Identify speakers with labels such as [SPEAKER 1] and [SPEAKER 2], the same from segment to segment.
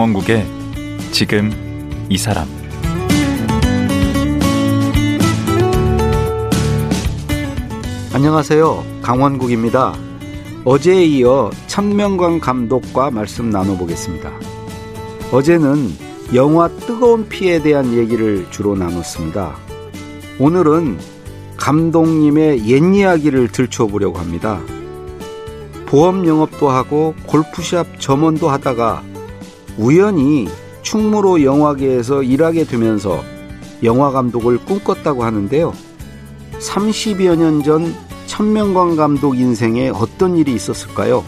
[SPEAKER 1] 강원국의 지금 이 사람
[SPEAKER 2] 안녕하세요. 강원국입니다. 어제에 이어 천명관 감독과 말씀 나눠보겠습니다. 어제는 영화 뜨거운 피에 대한 얘기를 주로 나눴습니다. 오늘은 감독님의 옛 이야기를 들춰보려고 합니다. 보험 영업도 하고 골프샵 점원도 하다가 우연히 충무로 영화계에서 일하게 되면서 영화 감독을 꿈꿨다고 하는데요. 30여 년 전 천명관 감독 인생에 어떤 일이 있었을까요?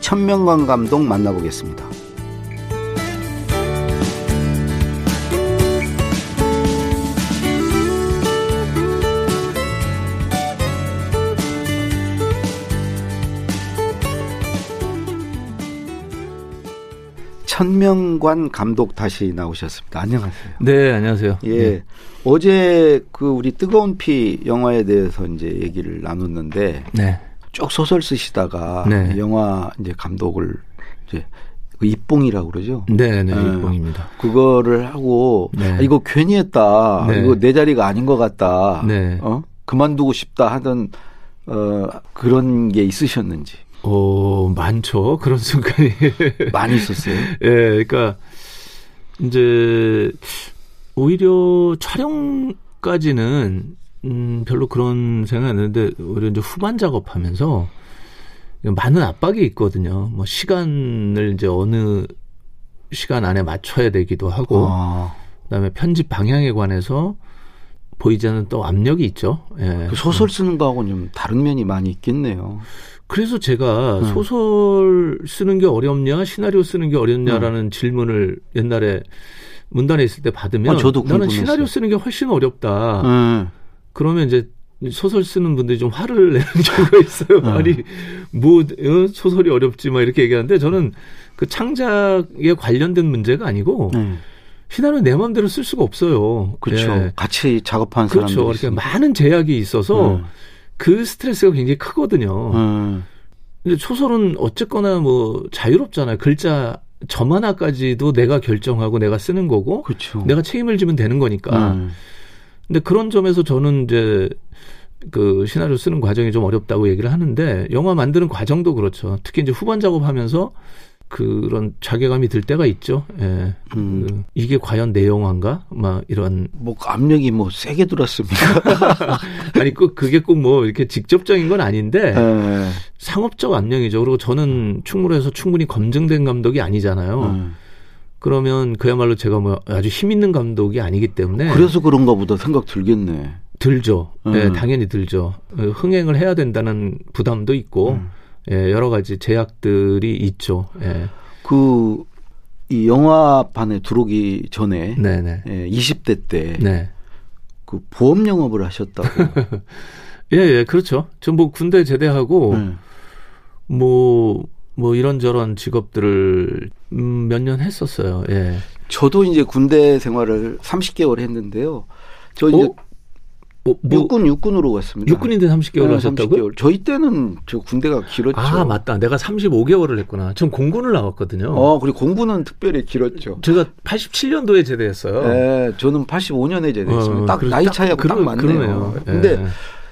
[SPEAKER 2] 천명관 감독 만나보겠습니다. 천명관 감독 다시 나오셨습니다. 안녕하세요.
[SPEAKER 3] 네, 안녕하세요.
[SPEAKER 2] 예.
[SPEAKER 3] 네.
[SPEAKER 2] 어제 그 우리 뜨거운 피 영화에 대해서 이제 얘기를 나눴는데
[SPEAKER 3] 네.
[SPEAKER 2] 쭉 소설 쓰시다가
[SPEAKER 3] 네.
[SPEAKER 2] 영화 이제 감독을 이제 그 입봉이라고 그러죠.
[SPEAKER 3] 네, 네,
[SPEAKER 2] 예.
[SPEAKER 3] 입봉입니다.
[SPEAKER 2] 그거를 하고
[SPEAKER 3] 네.
[SPEAKER 2] 아, 이거 괜히 했다.
[SPEAKER 3] 네.
[SPEAKER 2] 이거 내 자리가 아닌 것 같다.
[SPEAKER 3] 네.
[SPEAKER 2] 어? 그만두고 싶다 하던 어 그런 게 있으셨는지
[SPEAKER 3] 어, 많죠. 그런 순간이.
[SPEAKER 2] 많이 있었어요.
[SPEAKER 3] 예, 그러니까 이제 오히려 촬영까지는 음, 별로 그런 생각이 안 드는데 오히려 이제 후반 작업하면서 많은 압박이 있거든요. 뭐 시간을 이제 어느 시간 안에 맞춰야 되기도 하고
[SPEAKER 2] 아,
[SPEAKER 3] 그 다음에 편집 방향에 관해서 보이지 않는 또 압력이 있죠. 예.
[SPEAKER 2] 그 소설 쓰는 거하고는 좀 다른 면이 많이 있겠네요.
[SPEAKER 3] 그래서 제가
[SPEAKER 2] 음.
[SPEAKER 3] 소설 쓰는 게 어렵냐, 시나리오 쓰는 게 어렵냐라는 질문을 옛날에 문단에 있을 때 받으면
[SPEAKER 2] 아, 저도
[SPEAKER 3] 나는. 시나리오 쓰는 게 훨씬 어렵다.
[SPEAKER 2] 음.
[SPEAKER 3] 그러면 이제 소설 쓰는 분들이 좀 화를 내는 경우가 있어요.
[SPEAKER 2] 음.
[SPEAKER 3] 아니 뭐 어, 소설이 어렵지 막 이렇게 얘기하는데 저는 그 창작에 관련된 문제가 아니고
[SPEAKER 2] 네.
[SPEAKER 3] 시나리오 내 마음대로 쓸 수가 없어요.
[SPEAKER 2] 그렇죠.
[SPEAKER 3] 예.
[SPEAKER 2] 같이 작업하는
[SPEAKER 3] 그렇죠.
[SPEAKER 2] 사람들이
[SPEAKER 3] 이렇게
[SPEAKER 2] 있으니까.
[SPEAKER 3] 많은 제약이 있어서
[SPEAKER 2] 음.
[SPEAKER 3] 그 스트레스가 굉장히 크거든요.
[SPEAKER 2] 음.
[SPEAKER 3] 근데 소설은 어쨌거나 뭐 자유롭잖아요. 글자 점 하나까지도 내가 결정하고 내가 쓰는 거고
[SPEAKER 2] 그렇죠.
[SPEAKER 3] 내가 책임을 지면 되는 거니까.
[SPEAKER 2] 음.
[SPEAKER 3] 근데 그런 점에서 저는 이제 그 시나리오 쓰는 과정이 좀 어렵다고 얘기를 하는데 영화 만드는 과정도 그렇죠. 특히 이제 후반 작업하면서 그런 자괴감이 들 때가 있죠. 예.
[SPEAKER 2] 음.
[SPEAKER 3] 그 이게 과연 내 영화인가? 막 이런
[SPEAKER 2] 뭐 압력이 뭐 세게 들었습니까?
[SPEAKER 3] 아니 그 그게 꼭 뭐 이렇게 직접적인 건 아닌데
[SPEAKER 2] 예.
[SPEAKER 3] 상업적 압력이죠. 그리고 저는 충무로에서 충분히 검증된 감독이 아니잖아요.
[SPEAKER 2] 음.
[SPEAKER 3] 그러면 그야말로 제가 뭐 아주 힘 있는 감독이 아니기 때문에
[SPEAKER 2] 그래서 그런가 보다 생각 들겠네.
[SPEAKER 3] 들죠.
[SPEAKER 2] 음.
[SPEAKER 3] 예, 당연히 들죠. 어, 흥행을 해야 된다는 부담도 있고
[SPEAKER 2] 음.
[SPEAKER 3] 예, 여러 가지 제약들이 있죠. 예.
[SPEAKER 2] 그, 이 영화판에 들어오기 전에,
[SPEAKER 3] 네, 네.
[SPEAKER 2] 예, 20대 때,
[SPEAKER 3] 네.
[SPEAKER 2] 그 보험 영업을 하셨다고.
[SPEAKER 3] 예, 예, 그렇죠. 전 뭐 군대 제대하고
[SPEAKER 2] 음.
[SPEAKER 3] 뭐, 뭐 이런저런 직업들을 음, 몇 년 했었어요. 예.
[SPEAKER 2] 저도 이제 군대 생활을 30개월 했는데요. 저 이제
[SPEAKER 3] 어? 뭐, 뭐
[SPEAKER 2] 육군, 육군으로 갔습니다.
[SPEAKER 3] 육군인데 30개월
[SPEAKER 2] 네,
[SPEAKER 3] 하셨다고요?
[SPEAKER 2] 30개월. 저희 때는 저 군대가 길었죠.
[SPEAKER 3] 아, 맞다. 내가 35개월을 했구나. 전 공군을 나왔거든요.
[SPEAKER 2] 어, 그리고 공군은 특별히 길었죠.
[SPEAKER 3] 제가 87년도에 제대했어요.
[SPEAKER 2] 예, 저는 85년에 제대했습니다.
[SPEAKER 3] 어,
[SPEAKER 2] 딱 나이
[SPEAKER 3] 딱
[SPEAKER 2] 차이가 딱
[SPEAKER 3] 그러-
[SPEAKER 2] 맞네요.
[SPEAKER 3] 그러네요. 예.
[SPEAKER 2] 근데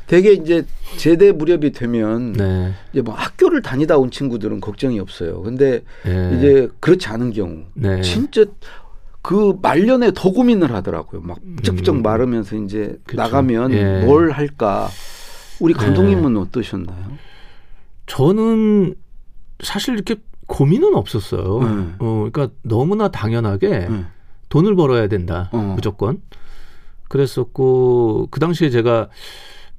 [SPEAKER 2] 되게 이제 제대 무렵이 되면
[SPEAKER 3] 네.
[SPEAKER 2] 이제 뭐 학교를 다니다 온 친구들은 걱정이 없어요. 근데
[SPEAKER 3] 예.
[SPEAKER 2] 이제 그렇지 않은 경우
[SPEAKER 3] 네.
[SPEAKER 2] 진짜 그 말년에 더 고민을 하더라고요. 막 부쩍부쩍
[SPEAKER 3] 음.
[SPEAKER 2] 마르면서 이제
[SPEAKER 3] 그쵸.
[SPEAKER 2] 나가면
[SPEAKER 3] 예.
[SPEAKER 2] 뭘 할까. 우리 감독님은 어떠셨나요?
[SPEAKER 3] 저는 사실 이렇게 고민은 없었어요.
[SPEAKER 2] 네.
[SPEAKER 3] 어, 그러니까 너무나 당연하게
[SPEAKER 2] 네.
[SPEAKER 3] 돈을 벌어야 된다.
[SPEAKER 2] 어.
[SPEAKER 3] 무조건. 그랬었고 그 당시에 제가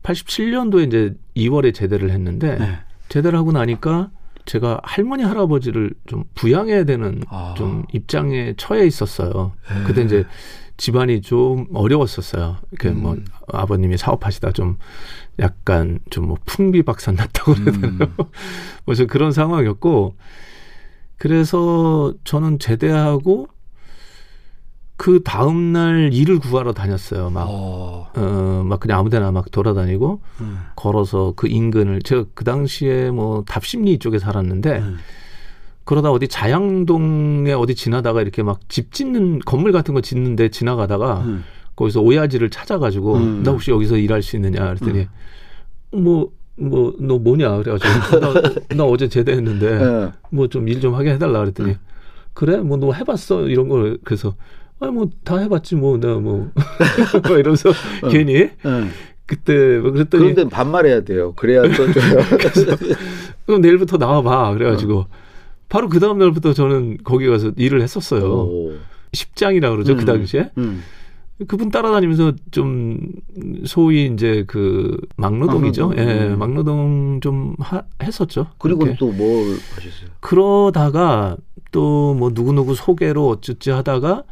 [SPEAKER 3] 87년도에 이제 2월에 제대를 했는데
[SPEAKER 2] 네.
[SPEAKER 3] 제대를 하고 나니까 제가 할머니 할아버지를 좀 부양해야 되는
[SPEAKER 2] 아.
[SPEAKER 3] 좀 입장에 처해 있었어요.
[SPEAKER 2] 네.
[SPEAKER 3] 그때 이제 집안이 좀 어려웠었어요. 이렇게 뭐
[SPEAKER 2] 음.
[SPEAKER 3] 아버님이 사업하시다 좀 약간 좀 뭐 풍비박산 났다고 그래야 되나요?
[SPEAKER 2] 음.
[SPEAKER 3] 뭐좀 그런 상황이었고 그래서 저는 제대하고 그 다음 날 일을 구하러 다녔어요. 막
[SPEAKER 2] 어.
[SPEAKER 3] 어, 막 그냥 아무데나 막 돌아다니고
[SPEAKER 2] 음.
[SPEAKER 3] 걸어서 그 인근을 제가 그 당시에 뭐 답심리 쪽에 살았는데
[SPEAKER 2] 음.
[SPEAKER 3] 그러다 어디 자양동에 어디 지나다가 이렇게 막 집 짓는 건물 같은 거 짓는데 지나가다가
[SPEAKER 2] 음.
[SPEAKER 3] 거기서 오야지를 찾아가지고
[SPEAKER 2] 음.
[SPEAKER 3] 나 혹시 여기서 일할 수 있느냐 그랬더니 뭐 뭐 너 뭐냐 그래가지고 나, 나 어제 제대했는데
[SPEAKER 2] 예.
[SPEAKER 3] 뭐좀 일 좀 하게 해달라 그랬더니
[SPEAKER 2] 음.
[SPEAKER 3] 그래 뭐 너 해봤어 이런 걸 그래서 아니 뭐 다 해봤지 뭐 내가 뭐 뭐 이러면서 괜히
[SPEAKER 2] 예.
[SPEAKER 3] 그때 뭐 그랬더니
[SPEAKER 2] 그런데 반말해야 돼요. 그래야 또.
[SPEAKER 3] 그럼 내일부터 나와봐 그래가지고 바로 그 다음 날부터 저는 거기 가서 일을 했었어요
[SPEAKER 2] 오.
[SPEAKER 3] 십장이라 그러죠 그
[SPEAKER 2] 음.
[SPEAKER 3] 당시에
[SPEAKER 2] 음.
[SPEAKER 3] 그분 따라다니면서 좀 소위 이제 그 막노동이죠.
[SPEAKER 2] 막노동.
[SPEAKER 3] 예,
[SPEAKER 2] 음.
[SPEAKER 3] 막노동 좀 하, 했었죠.
[SPEAKER 2] 그리고
[SPEAKER 3] 그렇게.
[SPEAKER 2] 또뭘 하셨어요?
[SPEAKER 3] 그러다가 또 뭐 누구누구 소개로 어쩌지 하다가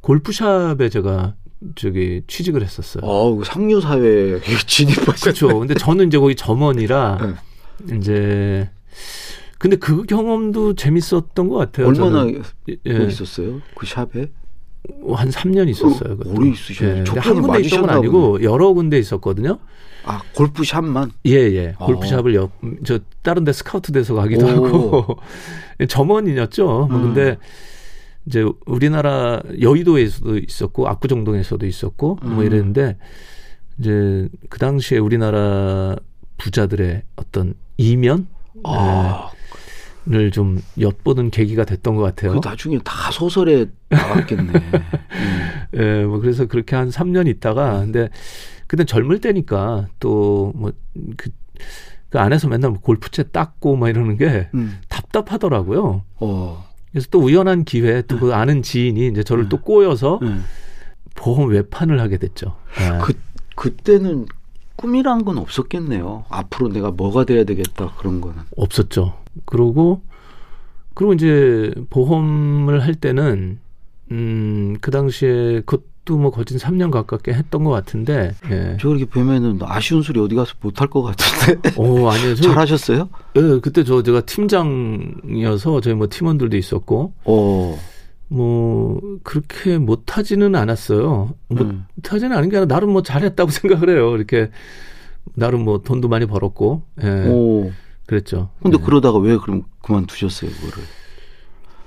[SPEAKER 3] 골프샵에 제가 저기 취직을 했었어요.
[SPEAKER 2] 아, 상류 사회에 진입하셨죠.
[SPEAKER 3] 그렇죠. 근데 저는 이제 거기 점원이라
[SPEAKER 2] 네.
[SPEAKER 3] 이제 근데 그 경험도 재밌었던 것 같아요.
[SPEAKER 2] 얼마나
[SPEAKER 3] 저는. 예,
[SPEAKER 2] 뭐 있었어요? 그 샵에?
[SPEAKER 3] 한 3년 있었어요.
[SPEAKER 2] 어. 오래 있으셨네.
[SPEAKER 3] 예, 한 군데 있던 건 아니고 여러 군데 있었거든요.
[SPEAKER 2] 아, 골프 샵만?
[SPEAKER 3] 예, 예.
[SPEAKER 2] 어.
[SPEAKER 3] 골프샵을 옆, 저, 다른 데 스카우트 돼서 가기도
[SPEAKER 2] 오.
[SPEAKER 3] 하고, 점원이었죠. 뭐
[SPEAKER 2] 음.
[SPEAKER 3] 근데, 이제 우리나라 여의도에서도 있었고, 압구정동에서도 있었고, 뭐
[SPEAKER 2] 음.
[SPEAKER 3] 이랬는데, 이제 그 당시에 우리나라 부자들의 어떤 이면을
[SPEAKER 2] 아,
[SPEAKER 3] 좀 엿보는 계기가 됐던 것 같아요.
[SPEAKER 2] 그 나중에 다 소설에 나왔겠네. 음.
[SPEAKER 3] 예, 뭐 그래서 그렇게 한 3년 있다가 근데 그때 젊을 때니까 또 뭐그 그 안에서 맨날 뭐 골프채 닦고 막 이러는 게
[SPEAKER 2] 음.
[SPEAKER 3] 답답하더라고요.
[SPEAKER 2] 어.
[SPEAKER 3] 그래서 또 우연한 기회에 또 그 아는 지인이 이제 저를
[SPEAKER 2] 음.
[SPEAKER 3] 또 꼬여서
[SPEAKER 2] 음.
[SPEAKER 3] 보험 외판을 하게 됐죠. 예.
[SPEAKER 2] 그, 그때는 꿈이란 건 없었겠네요. 앞으로 내가 뭐가 돼야 되겠다, 그런 거는.
[SPEAKER 3] 없었죠. 그러고 그리고 이제 보험을 할 때는 음, 그 당시에 그 것도 뭐 거진 3년 가깝게 했던 것 같은데, 예.
[SPEAKER 2] 저 이렇게 뵈면은 아쉬운 소리 어디 가서 못할 것 같은데.
[SPEAKER 3] 오, 아니요. 저,
[SPEAKER 2] 잘하셨어요?
[SPEAKER 3] 예, 그때 저, 제가 팀장이어서 저희 뭐 팀원들도 있었고,
[SPEAKER 2] 어.
[SPEAKER 3] 뭐, 그렇게 못하지는 않았어요.
[SPEAKER 2] 음.
[SPEAKER 3] 못하지는 않은 게 아니라 나름 뭐 잘했다고 생각을 해요. 이렇게, 나름 뭐 돈도 많이 벌었고, 예.
[SPEAKER 2] 오.
[SPEAKER 3] 그랬죠.
[SPEAKER 2] 근데
[SPEAKER 3] 예.
[SPEAKER 2] 그러다가 왜 그럼 그만두셨어요, 그거를?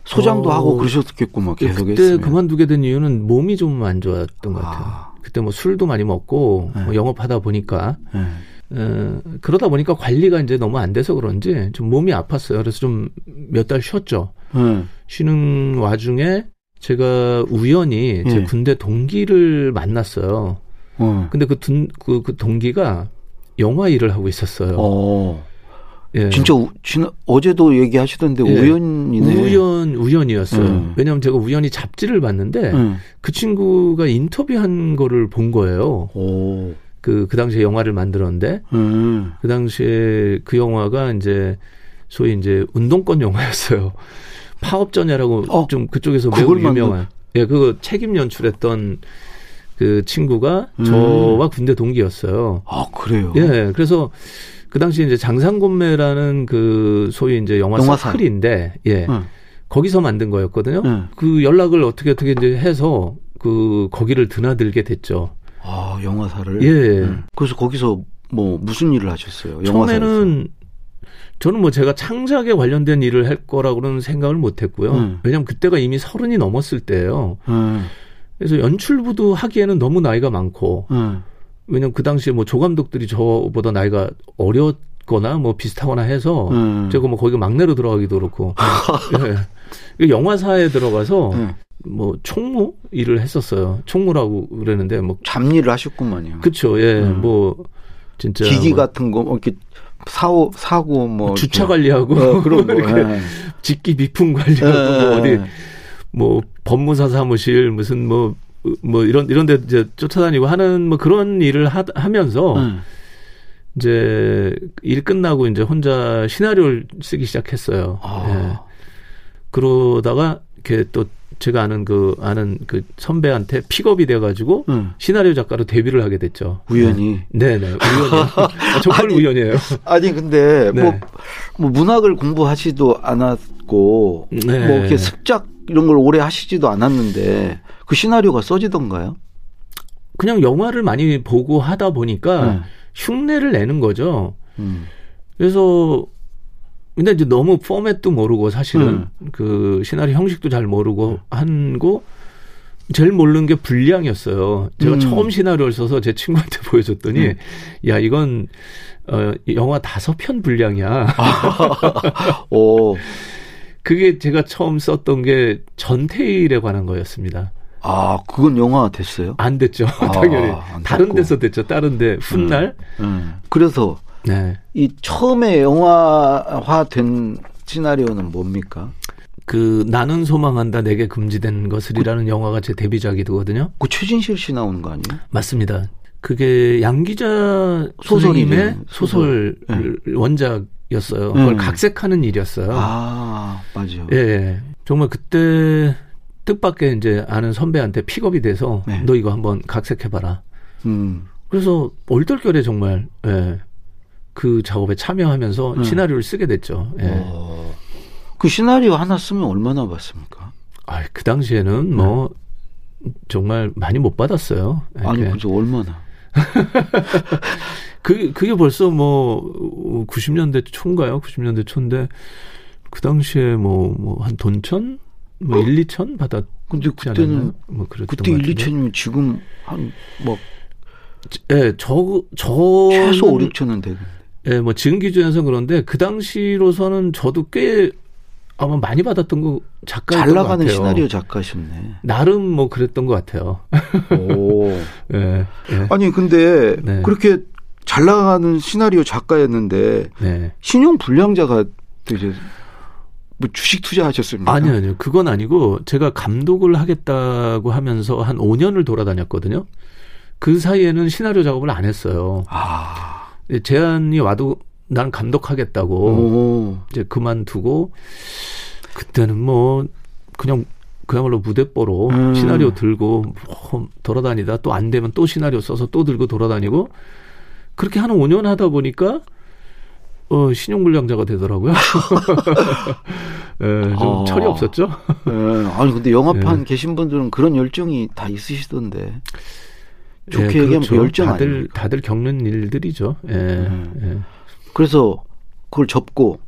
[SPEAKER 2] 소장도
[SPEAKER 3] 어,
[SPEAKER 2] 하고 그러셨겠구만, 계속
[SPEAKER 3] 그때
[SPEAKER 2] 했으면.
[SPEAKER 3] 그만두게 된 이유는 몸이 좀 안 좋았던 것 같아요.
[SPEAKER 2] 아.
[SPEAKER 3] 그때 뭐 술도 많이 먹고
[SPEAKER 2] 네.
[SPEAKER 3] 뭐 영업하다 보니까
[SPEAKER 2] 예.
[SPEAKER 3] 어, 그러다 보니까 관리가 이제 너무 안 돼서 그런지 좀 몸이 아팠어요. 그래서 좀 몇 달 쉬었죠.
[SPEAKER 2] 예.
[SPEAKER 3] 쉬는 와중에 제가 우연히 제
[SPEAKER 2] 예.
[SPEAKER 3] 군대 동기를 만났어요.
[SPEAKER 2] 어.
[SPEAKER 3] 근데 그, 둔, 그, 그 동기가 영화 일을 하고 있었어요.
[SPEAKER 2] 어.
[SPEAKER 3] 예.
[SPEAKER 2] 진짜 우, 지난, 어제도 얘기하시던데
[SPEAKER 3] 예.
[SPEAKER 2] 우연이네.
[SPEAKER 3] 우연 우연이었어요.
[SPEAKER 2] 음.
[SPEAKER 3] 왜냐하면 제가 우연히 잡지를 봤는데
[SPEAKER 2] 응.
[SPEAKER 3] 그 친구가 인터뷰한 거를 본 거예요.
[SPEAKER 2] 오.
[SPEAKER 3] 그, 그 당시에 영화를 만들었는데,
[SPEAKER 2] 음.
[SPEAKER 3] 그 당시에 그 영화가 이제, 소위 이제 운동권 영화였어요. 파업전야라고
[SPEAKER 2] 어,
[SPEAKER 3] 좀 그쪽에서 매우 유명한. 예, 그거 책임 연출했던 그 친구가
[SPEAKER 2] 음.
[SPEAKER 3] 저와 군대 동기였어요.
[SPEAKER 2] 아, 그래요?
[SPEAKER 3] 예, 그래서 그 당시에 이제 장상곤매라는 그 소위 이제 영화
[SPEAKER 2] 영화사.
[SPEAKER 3] 서클인데, 예,
[SPEAKER 2] 응.
[SPEAKER 3] 거기서 만든 거였거든요.
[SPEAKER 2] 응.
[SPEAKER 3] 그 연락을 어떻게 어떻게 이제 해서 그 거기를 드나들게 됐죠.
[SPEAKER 2] 아, 영화사를?
[SPEAKER 3] 예.
[SPEAKER 2] 응. 그래서 거기서 뭐 무슨 일을 하셨어요? 영화사에서?
[SPEAKER 3] 처음에는 저는 뭐 제가 창작에 관련된 일을 할 거라고는 생각을 못 했고요.
[SPEAKER 2] 음.
[SPEAKER 3] 왜냐면 그때가 이미 서른이 넘었을 때예요.
[SPEAKER 2] 응.
[SPEAKER 3] 그래서 연출부도 하기에는 너무 나이가 많고
[SPEAKER 2] 응.
[SPEAKER 3] 왜냐면 그 당시에 뭐 조감독들이 저보다 나이가 어렸 거나 뭐 비슷하거나 해서
[SPEAKER 2] 응.
[SPEAKER 3] 제가 뭐 거기 막내로 들어가기도 그렇고 예. 영화사에 들어가서
[SPEAKER 2] 응.
[SPEAKER 3] 뭐 총무 일을 했었어요. 총무라고 그랬는데 뭐
[SPEAKER 2] 잡일을 하셨구만요.
[SPEAKER 3] 그쵸 예
[SPEAKER 2] 음.
[SPEAKER 3] 뭐 진짜
[SPEAKER 2] 기기
[SPEAKER 3] 뭐
[SPEAKER 2] 같은 거, 뭐 이렇게 사고, 사고, 뭐.
[SPEAKER 3] 주차
[SPEAKER 2] 이렇게.
[SPEAKER 3] 관리하고
[SPEAKER 2] 어, 그런 거.
[SPEAKER 3] 이렇게
[SPEAKER 2] 예.
[SPEAKER 3] 직기 비품 관리하고 뭐 어디
[SPEAKER 2] 예.
[SPEAKER 3] 뭐 법무사 사무실 무슨 뭐 뭐 이런 이런 데 이제 쫓아다니고 하는 뭐 그런 일을 하, 하면서
[SPEAKER 2] 응.
[SPEAKER 3] 이제 일 끝나고 이제 혼자 시나리오를 쓰기 시작했어요. 예.
[SPEAKER 2] 아.
[SPEAKER 3] 그러다가 이렇게 또 제가 아는 그 아는 그 선배한테 픽업이 돼 가지고
[SPEAKER 2] 응.
[SPEAKER 3] 시나리오 작가로 데뷔를 하게 됐죠.
[SPEAKER 2] 우연히.
[SPEAKER 3] 네, 네. 우연이요. 아, 정말
[SPEAKER 2] 아니,
[SPEAKER 3] 우연이에요.
[SPEAKER 2] 아니, 근데,
[SPEAKER 3] 네.
[SPEAKER 2] 뭐, 뭐, 문학을 공부하지도 않았고,
[SPEAKER 3] 네.
[SPEAKER 2] 뭐, 이렇게 습작 이런 걸 오래 하시지도 않았는데, 그 시나리오가 써지던가요?
[SPEAKER 3] 그냥 영화를 많이 보고 하다 보니까
[SPEAKER 2] 네.
[SPEAKER 3] 흉내를 내는 거죠.
[SPEAKER 2] 음.
[SPEAKER 3] 그래서 근데 이제 너무 포맷도 모르고 사실은
[SPEAKER 2] 음.
[SPEAKER 3] 그 시나리오 형식도 잘 모르고 한거 제일 모르는 게 분량이었어요. 제가
[SPEAKER 2] 음.
[SPEAKER 3] 처음 시나리오를 써서 제 친구한테 보여줬더니
[SPEAKER 2] 음.
[SPEAKER 3] 야 이건 어 영화 다섯 편 분량이야.
[SPEAKER 2] 오,
[SPEAKER 3] 그게 제가 처음 썼던 게 전태일에 관한 거였습니다.
[SPEAKER 2] 아, 그건 영화 됐어요?
[SPEAKER 3] 안 됐죠.
[SPEAKER 2] 아,
[SPEAKER 3] 당연히
[SPEAKER 2] 안
[SPEAKER 3] 다른. 데서 됐죠. 다른 데 훗날.
[SPEAKER 2] 음. 그래서
[SPEAKER 3] 네.
[SPEAKER 2] 이 처음에 영화화 된 시나리오는 뭡니까?
[SPEAKER 3] 그 나는 소망한다 내게 금지된 것을이라는 영화가 제 데뷔작이거든요.
[SPEAKER 2] 그 최진실 씨 나오는 거 아니에요?
[SPEAKER 3] 맞습니다. 그게 양기자
[SPEAKER 2] 소설이죠.
[SPEAKER 3] 선생님의 소설
[SPEAKER 2] 소설.
[SPEAKER 3] 원작이었어요. 그걸
[SPEAKER 2] 음.
[SPEAKER 3] 각색하는 일이었어요.
[SPEAKER 2] 아, 맞아요.
[SPEAKER 3] 예, 예. 정말 그때 뜻밖의 이제 아는 선배한테 픽업이 돼서
[SPEAKER 2] 네.
[SPEAKER 3] 너 이거 한번 각색해봐라.
[SPEAKER 2] 음.
[SPEAKER 3] 그래서 얼떨결에 정말 예, 그 작업에 참여하면서
[SPEAKER 2] 음.
[SPEAKER 3] 시나리오를 쓰게 됐죠. 예.
[SPEAKER 2] 어. 그 시나리오 하나 쓰면 얼마나 받습니까?
[SPEAKER 3] 아, 그 당시에는 뭐 정말 많이 못 받았어요. 예,
[SPEAKER 2] 아니, 그죠 얼마나?
[SPEAKER 3] 그, 그게 벌써 뭐, 90년대 초인가요? 90년대 초인데, 그 당시에 뭐, 뭐, 한 돈천? 뭐, 1, 2천 받았지
[SPEAKER 2] 근데 그때는?
[SPEAKER 3] 뭐, 그랬던
[SPEAKER 2] 그때
[SPEAKER 3] 것
[SPEAKER 2] 1,
[SPEAKER 3] 같은데.
[SPEAKER 2] 2천이면 지금 한뭐
[SPEAKER 3] 예, 저, 저.
[SPEAKER 2] 최소 5, 6천은 되겠네.
[SPEAKER 3] 예, 뭐, 지금 기준에서 그런데, 그 당시로서는 저도 꽤, 아마 많이 받았던 거, 작가였던 잘것
[SPEAKER 2] 나가는. 시나리오 작가셨네.
[SPEAKER 3] 나름 뭐, 그랬던 것 같아요.
[SPEAKER 2] 오.
[SPEAKER 3] 예, 예.
[SPEAKER 2] 아니 근데
[SPEAKER 3] 네.
[SPEAKER 2] 그렇게 잘 나가는 시나리오 작가였는데
[SPEAKER 3] 네.
[SPEAKER 2] 신용 불량자가 또 이제 뭐 주식 투자하셨습니까?
[SPEAKER 3] 아니요, 아니요. 그건 아니고 제가 감독을 하겠다고 하면서 한 5년을 돌아다녔거든요. 그 사이에는 시나리오 작업을 안 했어요.
[SPEAKER 2] 아.
[SPEAKER 3] 제안이 와도 난 감독하겠다고
[SPEAKER 2] 오.
[SPEAKER 3] 이제 그만두고 그때는 뭐 그냥 그야말로 무대뽀로
[SPEAKER 2] 음.
[SPEAKER 3] 시나리오 들고 뭐 돌아다니다 또 안 되면 또 시나리오 써서 또 들고 돌아다니고 그렇게 한 5년 하다 보니까 어 신용불량자가 되더라고요. 예, 좀
[SPEAKER 2] 아.
[SPEAKER 3] 철이 없었죠.
[SPEAKER 2] 예. 아니 근데 영화판
[SPEAKER 3] 네.
[SPEAKER 2] 계신 분들은 그런 열정이 다 있으시던데. 좋게
[SPEAKER 3] 예,
[SPEAKER 2] 얘기하면 그 열정
[SPEAKER 3] 다들
[SPEAKER 2] 아닙니까?
[SPEAKER 3] 다들 겪는 일들이죠. 예.
[SPEAKER 2] 음.
[SPEAKER 3] 예.
[SPEAKER 2] 그래서 그걸 접고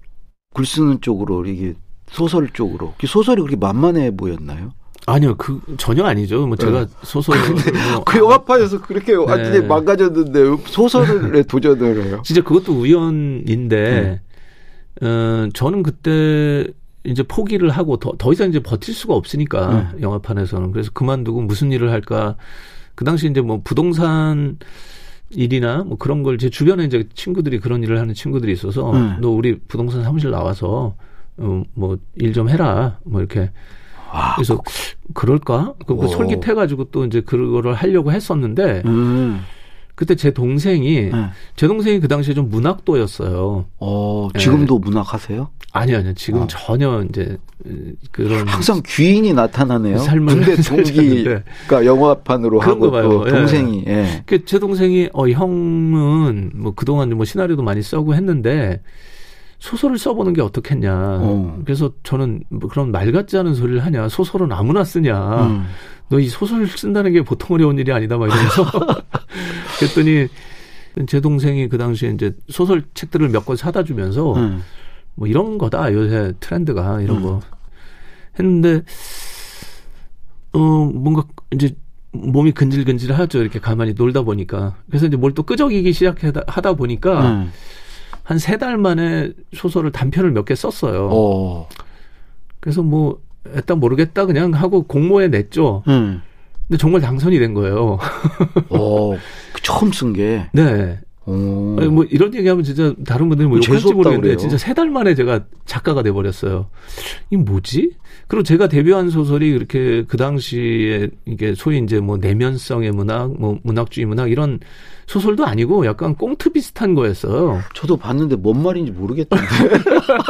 [SPEAKER 2] 글 쓰는 쪽으로 이게 소설 쪽으로 그 소설이 그렇게 만만해 보였나요?
[SPEAKER 3] 아니요, 그 전혀 아니죠. 뭐 제가 소설
[SPEAKER 2] 뭐그 영화판에서 그렇게 완전히
[SPEAKER 3] 네.
[SPEAKER 2] 망가졌는데 소설에 도전을 해요.
[SPEAKER 3] 진짜 그것도 우연인데,
[SPEAKER 2] 음.
[SPEAKER 3] 어, 저는 그때 이제 포기를 하고 더, 더 이상 이제 버틸 수가 없으니까,
[SPEAKER 2] 음.
[SPEAKER 3] 영화판에서는. 그래서 그만두고 무슨 일을 할까. 그 당시 이제 뭐 부동산 일이나 뭐 그런 걸 제 주변에 이제 친구들이 그런 일을 하는 친구들이 있어서,
[SPEAKER 2] 음.
[SPEAKER 3] 너 우리 부동산 사무실 나와서, 어, 뭐일 좀 해라. 뭐 이렇게.
[SPEAKER 2] 아,
[SPEAKER 3] 그래서 그럴까? 그, 그
[SPEAKER 2] 오.
[SPEAKER 3] 솔깃해 가지고 또 이제 그거를 하려고 했었는데,
[SPEAKER 2] 음.
[SPEAKER 3] 그때 제 동생이,
[SPEAKER 2] 네.
[SPEAKER 3] 제 동생이 그 당시에 좀 문학도였어요.
[SPEAKER 2] 어,
[SPEAKER 3] 네.
[SPEAKER 2] 지금도 문학 하세요?
[SPEAKER 3] 아니요, 아니요. 지금
[SPEAKER 2] 아.
[SPEAKER 3] 전혀 이제 그런
[SPEAKER 2] 항상 귀인이 나타나네요.
[SPEAKER 3] 사셨는데.
[SPEAKER 2] 동기가 영화판으로 하고. 또
[SPEAKER 3] 예.
[SPEAKER 2] 동생이 예.
[SPEAKER 3] 그제 동생이 어 형은 뭐 그동안 뭐 시나리오도 많이 써고 했는데 소설을 써보는 게 어떻겠냐.
[SPEAKER 2] 어.
[SPEAKER 3] 그래서 저는 뭐 그런 말 같지 않은 소리를 하냐. 소설은 아무나 쓰냐.
[SPEAKER 2] 음.
[SPEAKER 3] 너이 소설 쓴다는 게 보통 어려운 일이 아니다. 막 이러면서 그랬더니 제 동생이 그 당시에 이제 소설 책들을 몇 권 사다 주면서
[SPEAKER 2] 음.
[SPEAKER 3] 뭐 이런 거다 요새 트렌드가 이런
[SPEAKER 2] 음.
[SPEAKER 3] 거 했는데 어 뭔가 이제 몸이 근질근질하죠 이렇게 가만히 놀다 보니까 그래서 이제 뭘 또 끄적이기 시작하다 하다 보니까
[SPEAKER 2] 음.
[SPEAKER 3] 한 세 달 만에 소설을 단편을 몇 개 썼어요.
[SPEAKER 2] 어.
[SPEAKER 3] 그래서 뭐 일단 모르겠다 그냥 하고 공모에 냈죠.
[SPEAKER 2] 음.
[SPEAKER 3] 근데 정말 당선이 된 거예요.
[SPEAKER 2] 어. 그 처음 쓴 게.
[SPEAKER 3] 네.
[SPEAKER 2] 어.
[SPEAKER 3] 아니, 뭐 이런 얘기하면 진짜 다른 분들이
[SPEAKER 2] 뭐뭐
[SPEAKER 3] 욕할지 모르겠는데
[SPEAKER 2] 그래요.
[SPEAKER 3] 진짜 세 달 만에 제가 작가가 돼 버렸어요. 이 뭐지? 그리고 제가 데뷔한 소설이 그렇게 그 당시에 이게 소위 이제 뭐 내면성의 문학, 뭐 문학주의 문학 이런 소설도 아니고 약간 꽁트 비슷한 거였어요.
[SPEAKER 2] 저도 봤는데 뭔 말인지 모르겠던데.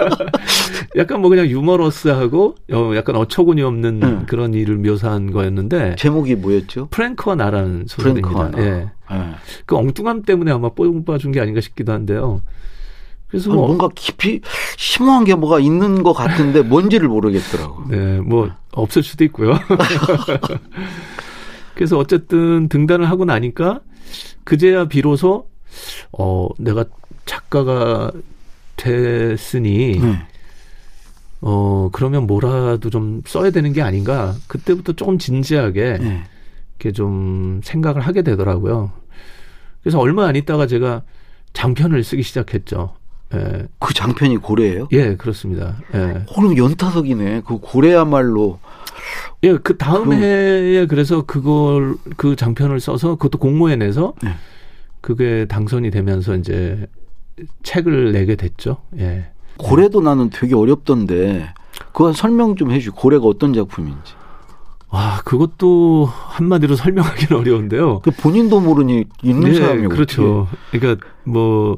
[SPEAKER 3] 약간 뭐 그냥 유머러스하고 어 약간 어처구니 없는
[SPEAKER 2] 음.
[SPEAKER 3] 그런 일을 묘사한 거였는데
[SPEAKER 2] 제목이 뭐였죠?
[SPEAKER 3] 프랭크와 나라는
[SPEAKER 2] 프랭크와
[SPEAKER 3] 소설입니다.
[SPEAKER 2] 나.
[SPEAKER 3] 예.
[SPEAKER 2] 예.
[SPEAKER 3] 그 엉뚱함 때문에 아마 뽑아준 게 아닌가 싶기도 한데요. 그래서 뭐
[SPEAKER 2] 뭔가 깊이 심오한 게 뭐가 있는 것 같은데 뭔지를 모르겠더라고.
[SPEAKER 3] 네, 뭐 없을 수도 있고요. 그래서 어쨌든 등단을 하고 나니까 그제야 비로소 어 내가 작가가 됐으니
[SPEAKER 2] 네.
[SPEAKER 3] 어 그러면 뭐라도 좀 써야 되는 게 아닌가 그때부터 조금 진지하게
[SPEAKER 2] 네.
[SPEAKER 3] 이렇게 좀 생각을 하게 되더라고요. 그래서 얼마 안 있다가 제가 장편을 쓰기 시작했죠. 예,
[SPEAKER 2] 그 장편이 고래예요?
[SPEAKER 3] 예 그렇습니다. 예,
[SPEAKER 2] 어, 그럼 연타석이네. 그 고래야말로
[SPEAKER 3] 예, 그 다음
[SPEAKER 2] 그-
[SPEAKER 3] 해에 그래서 그걸 그 장편을 써서 그것도 공모에 내서
[SPEAKER 2] 네.
[SPEAKER 3] 그게 당선이 되면서 이제 책을 내게 됐죠. 예.
[SPEAKER 2] 고래도 나는 되게 어렵던데 그거 설명 좀 해주. 고래가 어떤 작품인지.
[SPEAKER 3] 와, 그것도 한마디로 설명하기는 어려운데요.
[SPEAKER 2] 그 본인도 모르니 있는
[SPEAKER 3] 네,
[SPEAKER 2] 사람이
[SPEAKER 3] 그렇죠. 그러니까 뭐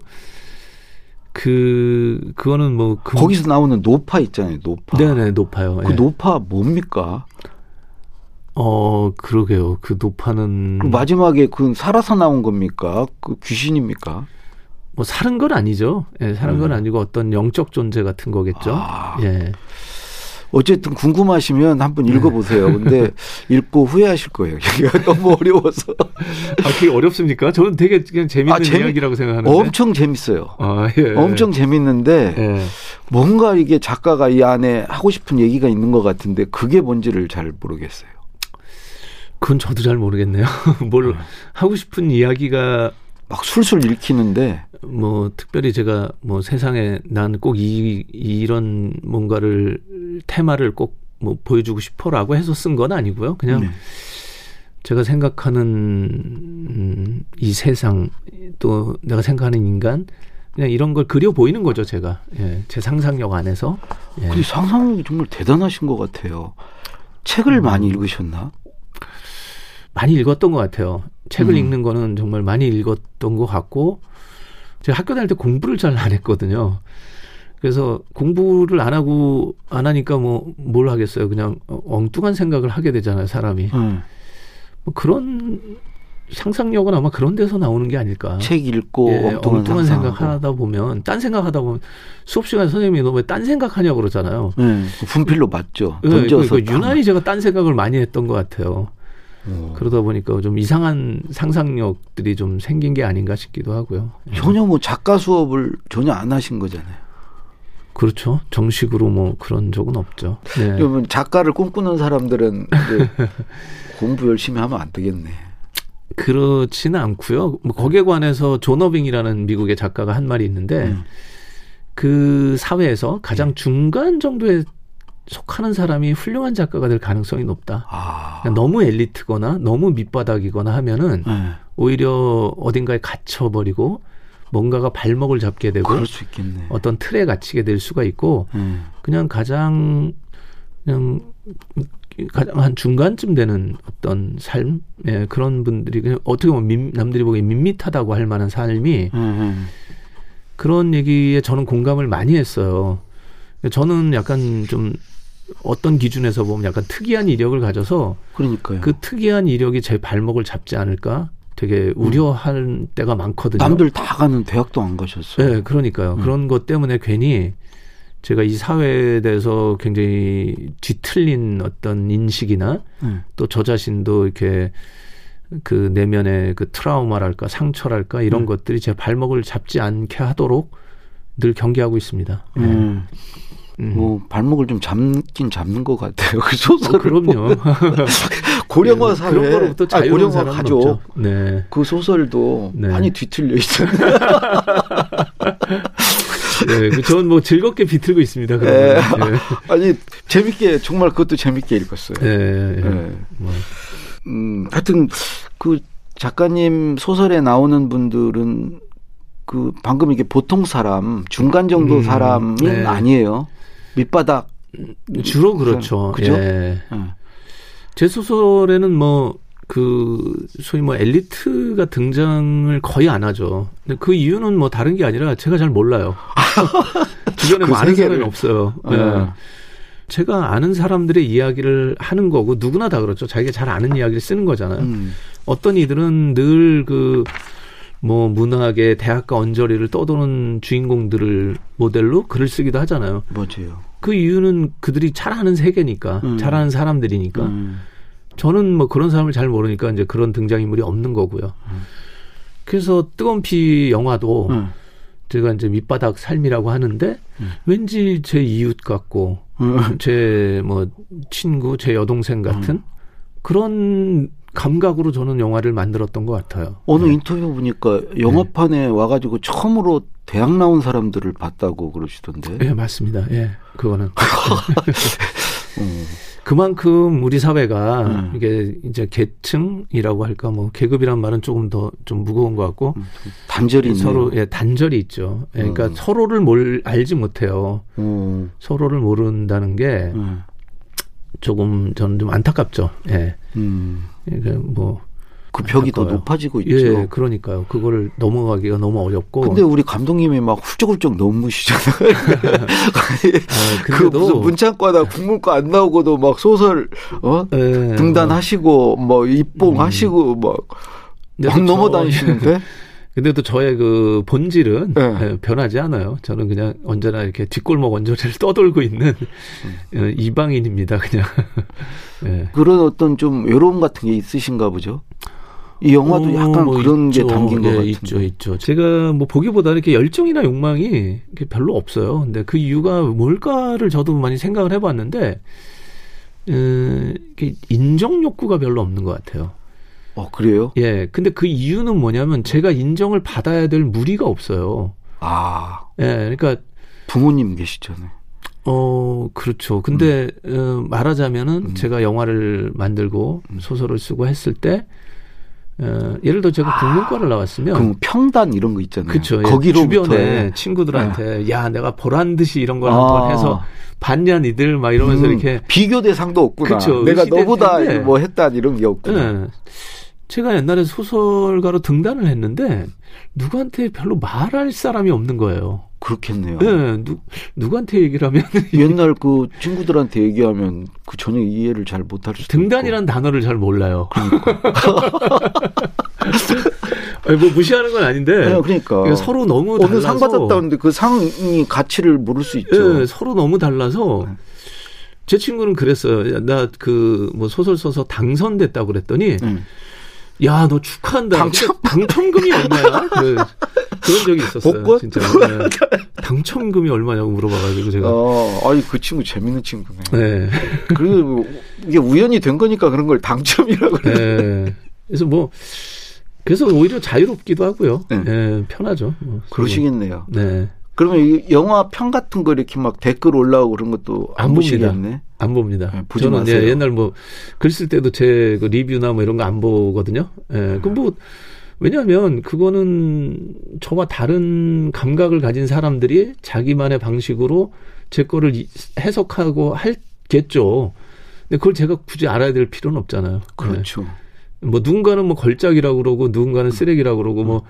[SPEAKER 3] 그 그거는 뭐 그,
[SPEAKER 2] 어떻게. 거기서 나오는 노파 있잖아요. 노파.
[SPEAKER 3] 네네 높아요.
[SPEAKER 2] 그
[SPEAKER 3] 예.
[SPEAKER 2] 노파 뭡니까?
[SPEAKER 3] 어 그러게요. 그 높아는
[SPEAKER 2] 그 마지막에 그 살아서 나온 겁니까? 그 귀신입니까?
[SPEAKER 3] 뭐 사는 건 아니죠. 예, 사는 건
[SPEAKER 2] 음.
[SPEAKER 3] 아니고 어떤 영적 존재 같은 거겠죠.
[SPEAKER 2] 아.
[SPEAKER 3] 예.
[SPEAKER 2] 어쨌든 궁금하시면 한번 읽어보세요. 근데 읽고 후회하실 거예요. 얘기가 너무 어려워서.
[SPEAKER 3] 아, 그게 어렵습니까? 저는 되게 그냥 재밌는
[SPEAKER 2] 아, 재미-
[SPEAKER 3] 이야기라고 생각하는데.
[SPEAKER 2] 엄청 재밌어요.
[SPEAKER 3] 아, 예.
[SPEAKER 2] 엄청 재밌는데
[SPEAKER 3] 예.
[SPEAKER 2] 뭔가 이게 작가가 이 안에 하고 싶은 얘기가 있는 것 같은데 그게 뭔지를 잘 모르겠어요.
[SPEAKER 3] 그건 저도 잘 모르겠네요. 뭘
[SPEAKER 2] 네.
[SPEAKER 3] 하고 싶은 이야기가
[SPEAKER 2] 막 술술 읽히는데
[SPEAKER 3] 뭐 특별히 제가 뭐 세상에 난 꼭 이 이런 뭔가를 테마를 꼭 뭐 보여주고 싶어라고 해서 쓴 건 아니고요. 그냥
[SPEAKER 2] 네.
[SPEAKER 3] 제가 생각하는 음, 이 세상 또 내가 생각하는 인간 그냥 이런 걸 그려 보이는 거죠. 제가 예, 제 상상력 안에서 예.
[SPEAKER 2] 그 상상력이 정말 대단하신 것 같아요. 책을
[SPEAKER 3] 음.
[SPEAKER 2] 많이 읽으셨나?
[SPEAKER 3] 많이 읽었던 것 같아요. 책을
[SPEAKER 2] 음.
[SPEAKER 3] 읽는 거는 정말 많이 읽었던 것 같고 제가 학교 다닐 때 공부를 잘 안 했거든요. 그래서 공부를 안 하고 안 하니까 뭐 뭘 하겠어요. 그냥 어, 엉뚱한 생각을 하게 되잖아요, 사람이.
[SPEAKER 2] 응.
[SPEAKER 3] 뭐 그런 상상력은 아마 그런 데서 나오는 게 아닐까.
[SPEAKER 2] 책 읽고
[SPEAKER 3] 예,
[SPEAKER 2] 엉뚱한,
[SPEAKER 3] 엉뚱한. 생각하다 보면 딴 생각하다 보면 수업 시간에 선생님이 너 왜 딴 생각하냐 고 그러잖아요.
[SPEAKER 2] 네, 그 분필로 맞죠.
[SPEAKER 3] 예,
[SPEAKER 2] 던져서
[SPEAKER 3] 그,
[SPEAKER 2] 그딱
[SPEAKER 3] 유난히 제가 딴 생각을 많이 했던 것 같아요.
[SPEAKER 2] 어.
[SPEAKER 3] 그러다 보니까 좀 이상한 상상력들이 좀 생긴 게 아닌가 싶기도 하고요.
[SPEAKER 2] 전혀 뭐 작가 수업을 전혀 안 하신 거잖아요.
[SPEAKER 3] 그렇죠. 정식으로 뭐 그런 적은 없죠. 네.
[SPEAKER 2] 그러면 작가를 꿈꾸는 사람들은 공부 열심히 하면 안 되겠네.
[SPEAKER 3] 그렇지는 않고요. 뭐 거기에 관해서 존 어빙이라는 미국의 작가가 한 말이 있는데
[SPEAKER 2] 음.
[SPEAKER 3] 그 사회에서 가장 중간 정도에 속하는 사람이 훌륭한 작가가 될 가능성이 높다.
[SPEAKER 2] 아,
[SPEAKER 3] 그러니까 너무 엘리트거나 너무 밑바닥이거나 하면은
[SPEAKER 2] 네.
[SPEAKER 3] 오히려 어딘가에 갇혀버리고 뭔가가 발목을 잡게 되고. 어떤 틀에 갇히게 될 수가 있고
[SPEAKER 2] 음.
[SPEAKER 3] 그냥 가장 그냥 가장 한 중간쯤 되는 어떤 삶 예, 그런 분들이 그냥 어떻게 보면 밋- 남들이 보기에 밋밋하다고 할 만한 삶이
[SPEAKER 2] 음, 음.
[SPEAKER 3] 그런 얘기에 저는 공감을 많이 했어요. 저는 약간 좀 어떤 기준에서 보면 약간 특이한 이력을 가져서
[SPEAKER 2] 그러니까요.
[SPEAKER 3] 그 특이한 이력이 제 발목을 잡지 않을까 되게 우려하는 때가 많거든요.
[SPEAKER 2] 남들 다 가는 대학도 안 가셨어요.
[SPEAKER 3] 네, 그러니까요.
[SPEAKER 2] 음.
[SPEAKER 3] 그런 것 때문에 괜히 제가 이 사회에 대해서 굉장히 뒤틀린 어떤 인식이나
[SPEAKER 2] 음.
[SPEAKER 3] 또저 자신도 이렇게 그 내면의 그 트라우마랄까 상처랄까 이런
[SPEAKER 2] 음.
[SPEAKER 3] 것들이 제 발목을 잡지 않게 하도록 늘 경계하고 있습니다. 네.
[SPEAKER 2] 음.
[SPEAKER 3] 음.
[SPEAKER 2] 뭐 발목을 좀 잡긴 잡는 것 같아요. 그
[SPEAKER 3] 어,
[SPEAKER 2] 소설
[SPEAKER 3] 그럼요.
[SPEAKER 2] 고령화 사회
[SPEAKER 3] 그런 거로부터
[SPEAKER 2] 아,
[SPEAKER 3] 자유로운
[SPEAKER 2] 고령화 가족
[SPEAKER 3] 없죠. 네.
[SPEAKER 2] 그 소설도
[SPEAKER 3] 네.
[SPEAKER 2] 많이 뒤틀려 있잖아요.
[SPEAKER 3] 네, 그 저는 뭐 즐겁게 비틀고 있습니다. 그런
[SPEAKER 2] 네.
[SPEAKER 3] 거는.
[SPEAKER 2] 아니 재밌게 정말 그것도 재밌게 읽었어요.
[SPEAKER 3] 네. 네. 네.
[SPEAKER 2] 네.
[SPEAKER 3] 뭐.
[SPEAKER 2] 음, 하여튼 그 작가님 소설에 나오는 분들은 그 방금 이게 보통 사람 중간 정도
[SPEAKER 3] 음,
[SPEAKER 2] 사람은
[SPEAKER 3] 네.
[SPEAKER 2] 아니에요. 밑바닥.
[SPEAKER 3] 주로 그렇죠.
[SPEAKER 2] 그죠?
[SPEAKER 3] 예.
[SPEAKER 2] 응.
[SPEAKER 3] 제 소설에는 뭐, 그, 소위 뭐 엘리트가 등장을 거의 안 하죠. 근데 그 이유는 뭐 다른 게 아니라 제가 잘 몰라요. 주변에
[SPEAKER 2] 그
[SPEAKER 3] 많은
[SPEAKER 2] 세계를.
[SPEAKER 3] 사람이 없어요. 예.
[SPEAKER 2] 어.
[SPEAKER 3] 제가 아는 사람들의 이야기를 하는 거고 누구나 다 그렇죠. 자기가 잘 아는 이야기를 쓰는 거잖아요.
[SPEAKER 2] 음.
[SPEAKER 3] 어떤 이들은 늘그 뭐 문학의 대학가 언저리를 떠도는 주인공들을 모델로 글을 쓰기도 하잖아요.
[SPEAKER 2] 뭐지요?
[SPEAKER 3] 그 이유는 그들이 잘 아는 세계니까,
[SPEAKER 2] 음.
[SPEAKER 3] 잘 아는 사람들이니까.
[SPEAKER 2] 음.
[SPEAKER 3] 저는 뭐 그런 사람을 잘 모르니까 이제 그런 등장인물이 없는 거고요.
[SPEAKER 2] 음.
[SPEAKER 3] 그래서 뜨거운 피 영화도
[SPEAKER 2] 음.
[SPEAKER 3] 제가 이제 밑바닥 삶이라고 하는데
[SPEAKER 2] 음.
[SPEAKER 3] 왠지 제 이웃 같고
[SPEAKER 2] 음.
[SPEAKER 3] 제뭐 친구, 제 여동생 같은 그런 감각으로 저는 영화를 만들었던 것 같아요.
[SPEAKER 2] 어느
[SPEAKER 3] 네.
[SPEAKER 2] 인터뷰 보니까 영화판에 와가지고 처음으로 대학 나온 사람들을 봤다고 그러시던데.
[SPEAKER 3] 예, 맞습니다. 예, 그거는
[SPEAKER 2] 어.
[SPEAKER 3] 그만큼 우리 사회가
[SPEAKER 2] 음.
[SPEAKER 3] 이게 이제 계층이라고 할까 뭐 계급이란 말은 조금 더 좀 무거운 것 같고
[SPEAKER 2] 단절이 있네요.
[SPEAKER 3] 서로 예, 단절이 있죠. 예, 그러니까
[SPEAKER 2] 음.
[SPEAKER 3] 서로를 뭘 알지 못해요.
[SPEAKER 2] 어.
[SPEAKER 3] 서로를 모른다는 게
[SPEAKER 2] 음.
[SPEAKER 3] 조금 저는 좀 안타깝죠. 예.
[SPEAKER 2] 음.
[SPEAKER 3] 그러니까 뭐
[SPEAKER 2] 그 벽이 더. 높아지고 있죠.
[SPEAKER 3] 예, 그러니까요. 그거를 넘어가기가 너무 어렵고.
[SPEAKER 2] 근데 우리 감독님이 막 훌쩍훌쩍 넘으시잖아요.
[SPEAKER 3] 아,
[SPEAKER 2] 그 무슨 문창과나 국문과 안 나오고도 막 소설 어
[SPEAKER 3] 예,
[SPEAKER 2] 등단하시고 뭐 입봉하시고 막
[SPEAKER 3] 근데 막또 저-
[SPEAKER 2] 넘어다니시는데
[SPEAKER 3] 근데도 저의 그 본질은
[SPEAKER 2] 네.
[SPEAKER 3] 예, 변하지 않아요. 저는 그냥 언제나 이렇게 뒷골목 원조리를 떠돌고 있는
[SPEAKER 2] 음.
[SPEAKER 3] 어, 이방인입니다. 그냥. 예.
[SPEAKER 2] 그런 어떤 좀 외로움 같은 게 있으신가 보죠. 이 영화도
[SPEAKER 3] 어,
[SPEAKER 2] 약간
[SPEAKER 3] 뭐
[SPEAKER 2] 그런 게
[SPEAKER 3] 있죠.
[SPEAKER 2] 담긴 것
[SPEAKER 3] 예,
[SPEAKER 2] 같은데.
[SPEAKER 3] 있죠, 있죠. 제가 뭐 보기보다 이렇게 열정이나 욕망이 별로 없어요. 근데 그 이유가 뭘까를 저도 많이 생각을 해봤는데, 음, 인정 욕구가 별로 없는 것 같아요.
[SPEAKER 2] 어 그래요?
[SPEAKER 3] 예. 근데 그 이유는 뭐냐면 제가 인정을 받아야 될 무리가 없어요.
[SPEAKER 2] 아
[SPEAKER 3] 예. 그러니까
[SPEAKER 2] 부모님 계시잖아요.
[SPEAKER 3] 어, 그렇죠. 근데, 어, 말하자면은
[SPEAKER 2] 음.
[SPEAKER 3] 제가 영화를 만들고 소설을 쓰고 했을 때, 어, 예를 들어 제가 국문과를 나왔으면,
[SPEAKER 2] 평단 이런 거 있잖아요.
[SPEAKER 3] 그쵸. 예,
[SPEAKER 2] 거기로부터
[SPEAKER 3] 주변에 친구들한테, 야, 내가 보란 듯이 이런 걸
[SPEAKER 2] 아.
[SPEAKER 3] 한번 해서 봤냐, 니들, 막 이러면서
[SPEAKER 2] 음,
[SPEAKER 3] 이렇게,
[SPEAKER 2] 비교 대상도 없구나.
[SPEAKER 3] 그쵸.
[SPEAKER 2] 내가 너보다
[SPEAKER 3] 텐데.
[SPEAKER 2] 뭐 했다 이런 게 없구나.
[SPEAKER 3] 예. 제가 옛날에 소설가로 등단을 했는데, 누구한테 별로 말할 사람이 없는 거예요.
[SPEAKER 2] 그렇겠네요.
[SPEAKER 3] 예, 누, 누구한테 얘기를 하면,
[SPEAKER 2] 옛날 그 친구들한테 얘기하면 그 전혀 이해를 잘 못할 수도
[SPEAKER 3] 등단이란 단어를 잘 몰라요. 아니, 뭐 무시하는 건 아닌데
[SPEAKER 2] 있고. 네, 그러니까
[SPEAKER 3] 그러니까 서로 너무
[SPEAKER 2] 어느
[SPEAKER 3] 달라서
[SPEAKER 2] 상 받았다는데 그 상이 가치를 모를 수 있죠.
[SPEAKER 3] 예, 서로 너무 달라서
[SPEAKER 2] 네.
[SPEAKER 3] 제 친구는 그랬어요. 나 그 뭐 소설 써서 당선됐다고 그랬더니
[SPEAKER 2] 음.
[SPEAKER 3] 야 너 축하한다.
[SPEAKER 2] 당첨?
[SPEAKER 3] 당첨금이 얼마야? 그, 그런 적이 있었어요.
[SPEAKER 2] 복권?
[SPEAKER 3] 진짜 예. 당첨금이 얼마냐고 물어봐가지고 제가
[SPEAKER 2] 어, 아이 그 친구 재밌는 친구네.
[SPEAKER 3] 네.
[SPEAKER 2] 그리고 뭐 이게 우연히 된 거니까 그런 걸 당첨이라고.
[SPEAKER 3] 예. 그래서 뭐 그래서 오히려 자유롭기도 하고요.
[SPEAKER 2] 네.
[SPEAKER 3] 예, 편하죠. 뭐.
[SPEAKER 2] 그러시겠네요.
[SPEAKER 3] 네.
[SPEAKER 2] 그러면 이 영화 평 같은 거 이렇게 막 댓글 올라오고 그런 것도 안,
[SPEAKER 3] 안.
[SPEAKER 2] 보시겠네.
[SPEAKER 3] 안 봅니다.
[SPEAKER 2] 네,
[SPEAKER 3] 저는
[SPEAKER 2] 마세요.
[SPEAKER 3] 예, 옛날 뭐 글 쓸 때도 제 그 리뷰나 뭐 이런 거 안 보거든요. 예. 그뭐 왜냐하면 그거는 저와 다른 감각을 가진 사람들이 자기만의 방식으로 제 거를 이- 해석하고 할겠죠. 근데 그걸 제가 굳이 알아야 될 필요는 없잖아요.
[SPEAKER 2] 그렇죠.
[SPEAKER 3] 예. 뭐 누군가는 뭐 걸작이라고 그러고 누군가는 쓰레기라고 그러고 뭐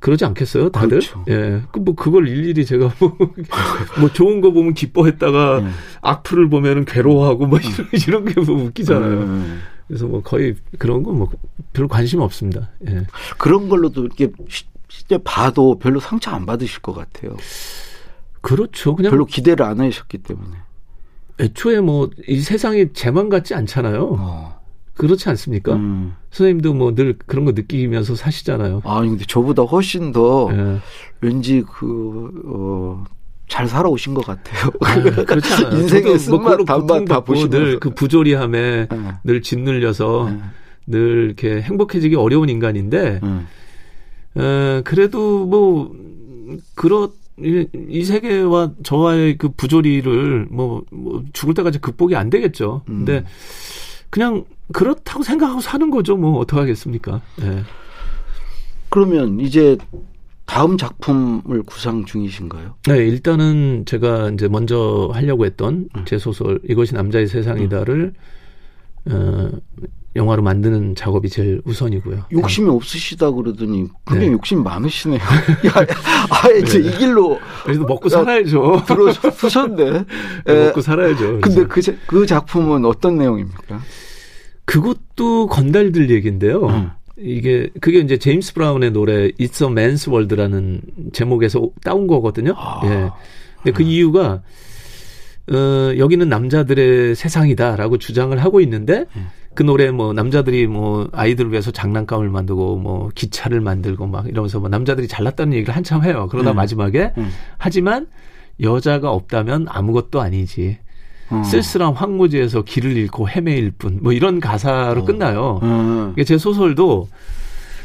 [SPEAKER 3] 그러지 않겠어요, 다들?
[SPEAKER 2] 그렇죠.
[SPEAKER 3] 예. 그 뭐 그걸 일일이 제가 뭐, 뭐 좋은 거 보면 기뻐했다가
[SPEAKER 2] 네.
[SPEAKER 3] 악플을 보면은 괴로워하고 뭐 이런, 이런 게 뭐 웃기잖아요.
[SPEAKER 2] 음.
[SPEAKER 3] 그래서 뭐 거의 그런 건 뭐 별 관심 없습니다. 예.
[SPEAKER 2] 그런 걸로도 이렇게 시- 실제 봐도 별로 상처 안 받으실 것 같아요.
[SPEAKER 3] 그렇죠. 그냥
[SPEAKER 2] 별로 기대를 안 하셨기 때문에.
[SPEAKER 3] 애초에 뭐 이 세상이 제만 같지 않잖아요.
[SPEAKER 2] 어.
[SPEAKER 3] 그렇지 않습니까?
[SPEAKER 2] 음.
[SPEAKER 3] 선생님도 뭐 늘 그런 거 느끼면서 사시잖아요.
[SPEAKER 2] 아, 근데 저보다 훨씬 더
[SPEAKER 3] 예.
[SPEAKER 2] 왠지 그, 어, 잘 살아오신 것 같아요.
[SPEAKER 3] 아, 그렇지 않아요.
[SPEAKER 2] 인생의
[SPEAKER 3] 뭐
[SPEAKER 2] 쓴맛, 단맛 다
[SPEAKER 3] 고통받고
[SPEAKER 2] 보시면서.
[SPEAKER 3] 늘그 부조리함에
[SPEAKER 2] 예.
[SPEAKER 3] 늘 짓눌려서
[SPEAKER 2] 예.
[SPEAKER 3] 늘 이렇게 행복해지기 어려운 인간인데
[SPEAKER 2] 예.
[SPEAKER 3] 에, 그래도 뭐 그렇 이, 이 세계와 저와의 그 부조리를 뭐, 뭐 죽을 때까지 극복이 안 되겠죠.
[SPEAKER 2] 음.
[SPEAKER 3] 근데 그냥 그렇다고 생각하고 사는 거죠. 뭐 어떡하겠습니까? 예.
[SPEAKER 2] 그러면 이제 다음 작품을 구상 중이신가요?
[SPEAKER 3] 네, 일단은 제가 이제 먼저 하려고 했던
[SPEAKER 2] 음.
[SPEAKER 3] 제 소설 이것이 남자의 세상이다를 어, 영화로 만드는 작업이 제일 우선이고요.
[SPEAKER 2] 욕심이 없으시다 그러더니 굉장히
[SPEAKER 3] 네.
[SPEAKER 2] 욕심 많으시네요. 야, 아예 이제 이 길로
[SPEAKER 3] 그래도 먹고 살아야죠.
[SPEAKER 2] 들어서셨네. 예.
[SPEAKER 3] 먹고 살아야죠.
[SPEAKER 2] 근데
[SPEAKER 3] 그래서
[SPEAKER 2] 그, 자- 그 작품은 어떤 내용입니까?
[SPEAKER 3] 그것도 건달들 얘기인데요.
[SPEAKER 2] 음.
[SPEAKER 3] 이게 그게 이제 제임스 브라운의 노래 It's a Man's World라는 제목에서 따온 거거든요.
[SPEAKER 2] 아.
[SPEAKER 3] 예. 근데 그 이유가 어, 여기는 남자들의 세상이다라고 주장을 하고 있는데 그 노래 뭐 남자들이 뭐 아이들을 위해서 장난감을 만들고 뭐 기차를 만들고 막 이러면서 뭐 남자들이 잘났다는 얘기를 한참 해요. 그러다
[SPEAKER 2] 음.
[SPEAKER 3] 마지막에
[SPEAKER 2] 음.
[SPEAKER 3] 하지만 여자가 없다면 아무것도 아니지.
[SPEAKER 2] 어.
[SPEAKER 3] 쓸쓸한 황무지에서 길을 잃고 헤매일 뿐. 뭐 이런 가사로
[SPEAKER 2] 어.
[SPEAKER 3] 끝나요.
[SPEAKER 2] 어.
[SPEAKER 3] 이게 제 소설도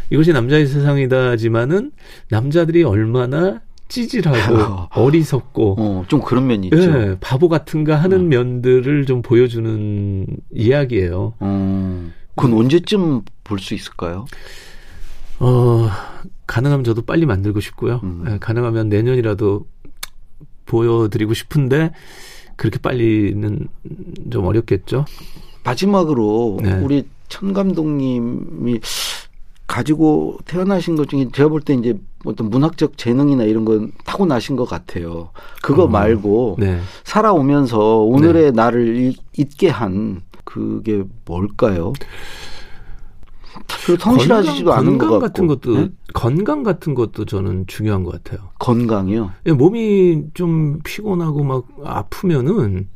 [SPEAKER 3] 이것이 남자의 세상이다지만은 남자들이 얼마나 찌질하고 어리석고
[SPEAKER 2] 어, 좀 그런 면이 있죠.
[SPEAKER 3] 예, 바보 같은가 하는
[SPEAKER 2] 어.
[SPEAKER 3] 면들을 좀 보여주는 이야기예요.
[SPEAKER 2] 어, 그건 언제쯤 볼 수 있을까요?
[SPEAKER 3] 어, 가능하면 저도 빨리 만들고 싶고요.
[SPEAKER 2] 음.
[SPEAKER 3] 예, 가능하면 내년이라도 보여드리고 싶은데 그렇게 빨리는 좀 어렵겠죠.
[SPEAKER 2] 마지막으로
[SPEAKER 3] 네.
[SPEAKER 2] 우리 천 감독님이 가지고 태어나신 것 중에 제가 볼 때 이제 어떤 문학적 재능이나 이런 건 타고 나신 것 같아요. 그거
[SPEAKER 3] 어,
[SPEAKER 2] 말고
[SPEAKER 3] 네.
[SPEAKER 2] 살아오면서 오늘의 나를 잊- 잊게 한 그게 뭘까요? 그 성실하시지도 않은 것
[SPEAKER 3] 건강
[SPEAKER 2] 같고
[SPEAKER 3] 같은 것도
[SPEAKER 2] 네?
[SPEAKER 3] 건강 같은 것도 저는 중요한 것 같아요.
[SPEAKER 2] 건강이요.
[SPEAKER 3] 예, 몸이 좀 피곤하고 막 아프면은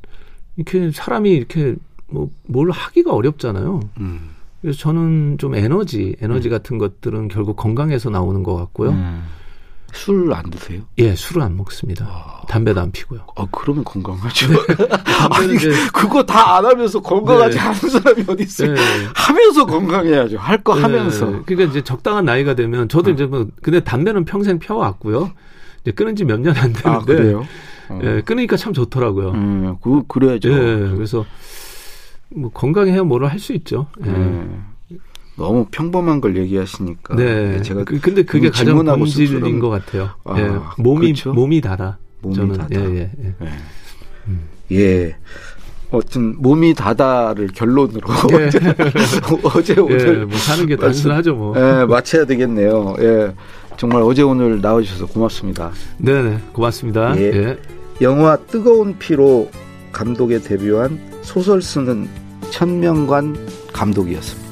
[SPEAKER 3] 이렇게 사람이 이렇게 뭐 뭘 하기가 어렵잖아요.
[SPEAKER 2] 음.
[SPEAKER 3] 그래서 저는 좀 에너지, 에너지 같은 것들은 결국 건강에서 나오는 것 같고요.
[SPEAKER 2] 음. 술 안 드세요?
[SPEAKER 3] 예, 술을 안 먹습니다.
[SPEAKER 2] 아.
[SPEAKER 3] 담배도 안 피고요.
[SPEAKER 2] 아 그러면 건강하죠.
[SPEAKER 3] 담배는
[SPEAKER 2] 아니
[SPEAKER 3] 이제
[SPEAKER 2] 그거 다 안 하면서 건강하지
[SPEAKER 3] 네.
[SPEAKER 2] 않은 사람이 어디 있어요?
[SPEAKER 3] 네.
[SPEAKER 2] 하면서 건강해야죠. 할거
[SPEAKER 3] 네,
[SPEAKER 2] 하면서.
[SPEAKER 3] 그러니까 이제 적당한 나이가 되면 저도 이제 뭐 근데 담배는 평생 펴왔고요. 이제 끊은 지 몇 년 안 됐는데
[SPEAKER 2] 아 그래요? 어.
[SPEAKER 3] 예, 끊으니까 참 좋더라고요.
[SPEAKER 2] 음, 그 그래야죠.
[SPEAKER 3] 예, 그래서 뭐 건강해야 뭐를 할 수 있죠. 예.
[SPEAKER 2] 예. 너무 평범한 걸 얘기하시니까
[SPEAKER 3] 네.
[SPEAKER 2] 제가
[SPEAKER 3] 그, 근데 그게 가장 본질인 것 같아요.
[SPEAKER 2] 아,
[SPEAKER 3] 예. 몸이
[SPEAKER 2] 그렇죠?
[SPEAKER 3] 몸이 다다.
[SPEAKER 2] 몸이
[SPEAKER 3] 저는
[SPEAKER 2] 다다.
[SPEAKER 3] 예, 예, 예.
[SPEAKER 2] 예. 예. 어떤 몸이 다다를 결론으로
[SPEAKER 3] 예.
[SPEAKER 2] 어제
[SPEAKER 3] 예,
[SPEAKER 2] 오늘
[SPEAKER 3] 뭐 사는 게 단순하죠, 뭐.
[SPEAKER 2] 예, 마쳐야 되겠네요. 예. 정말 어제 오늘 나와 주셔서 고맙습니다.
[SPEAKER 3] 네, 네. 고맙습니다.
[SPEAKER 2] 예.
[SPEAKER 3] 예.
[SPEAKER 2] 영화 뜨거운 피로 감독에 데뷔한 소설 쓰는 천명관 감독이었습니다.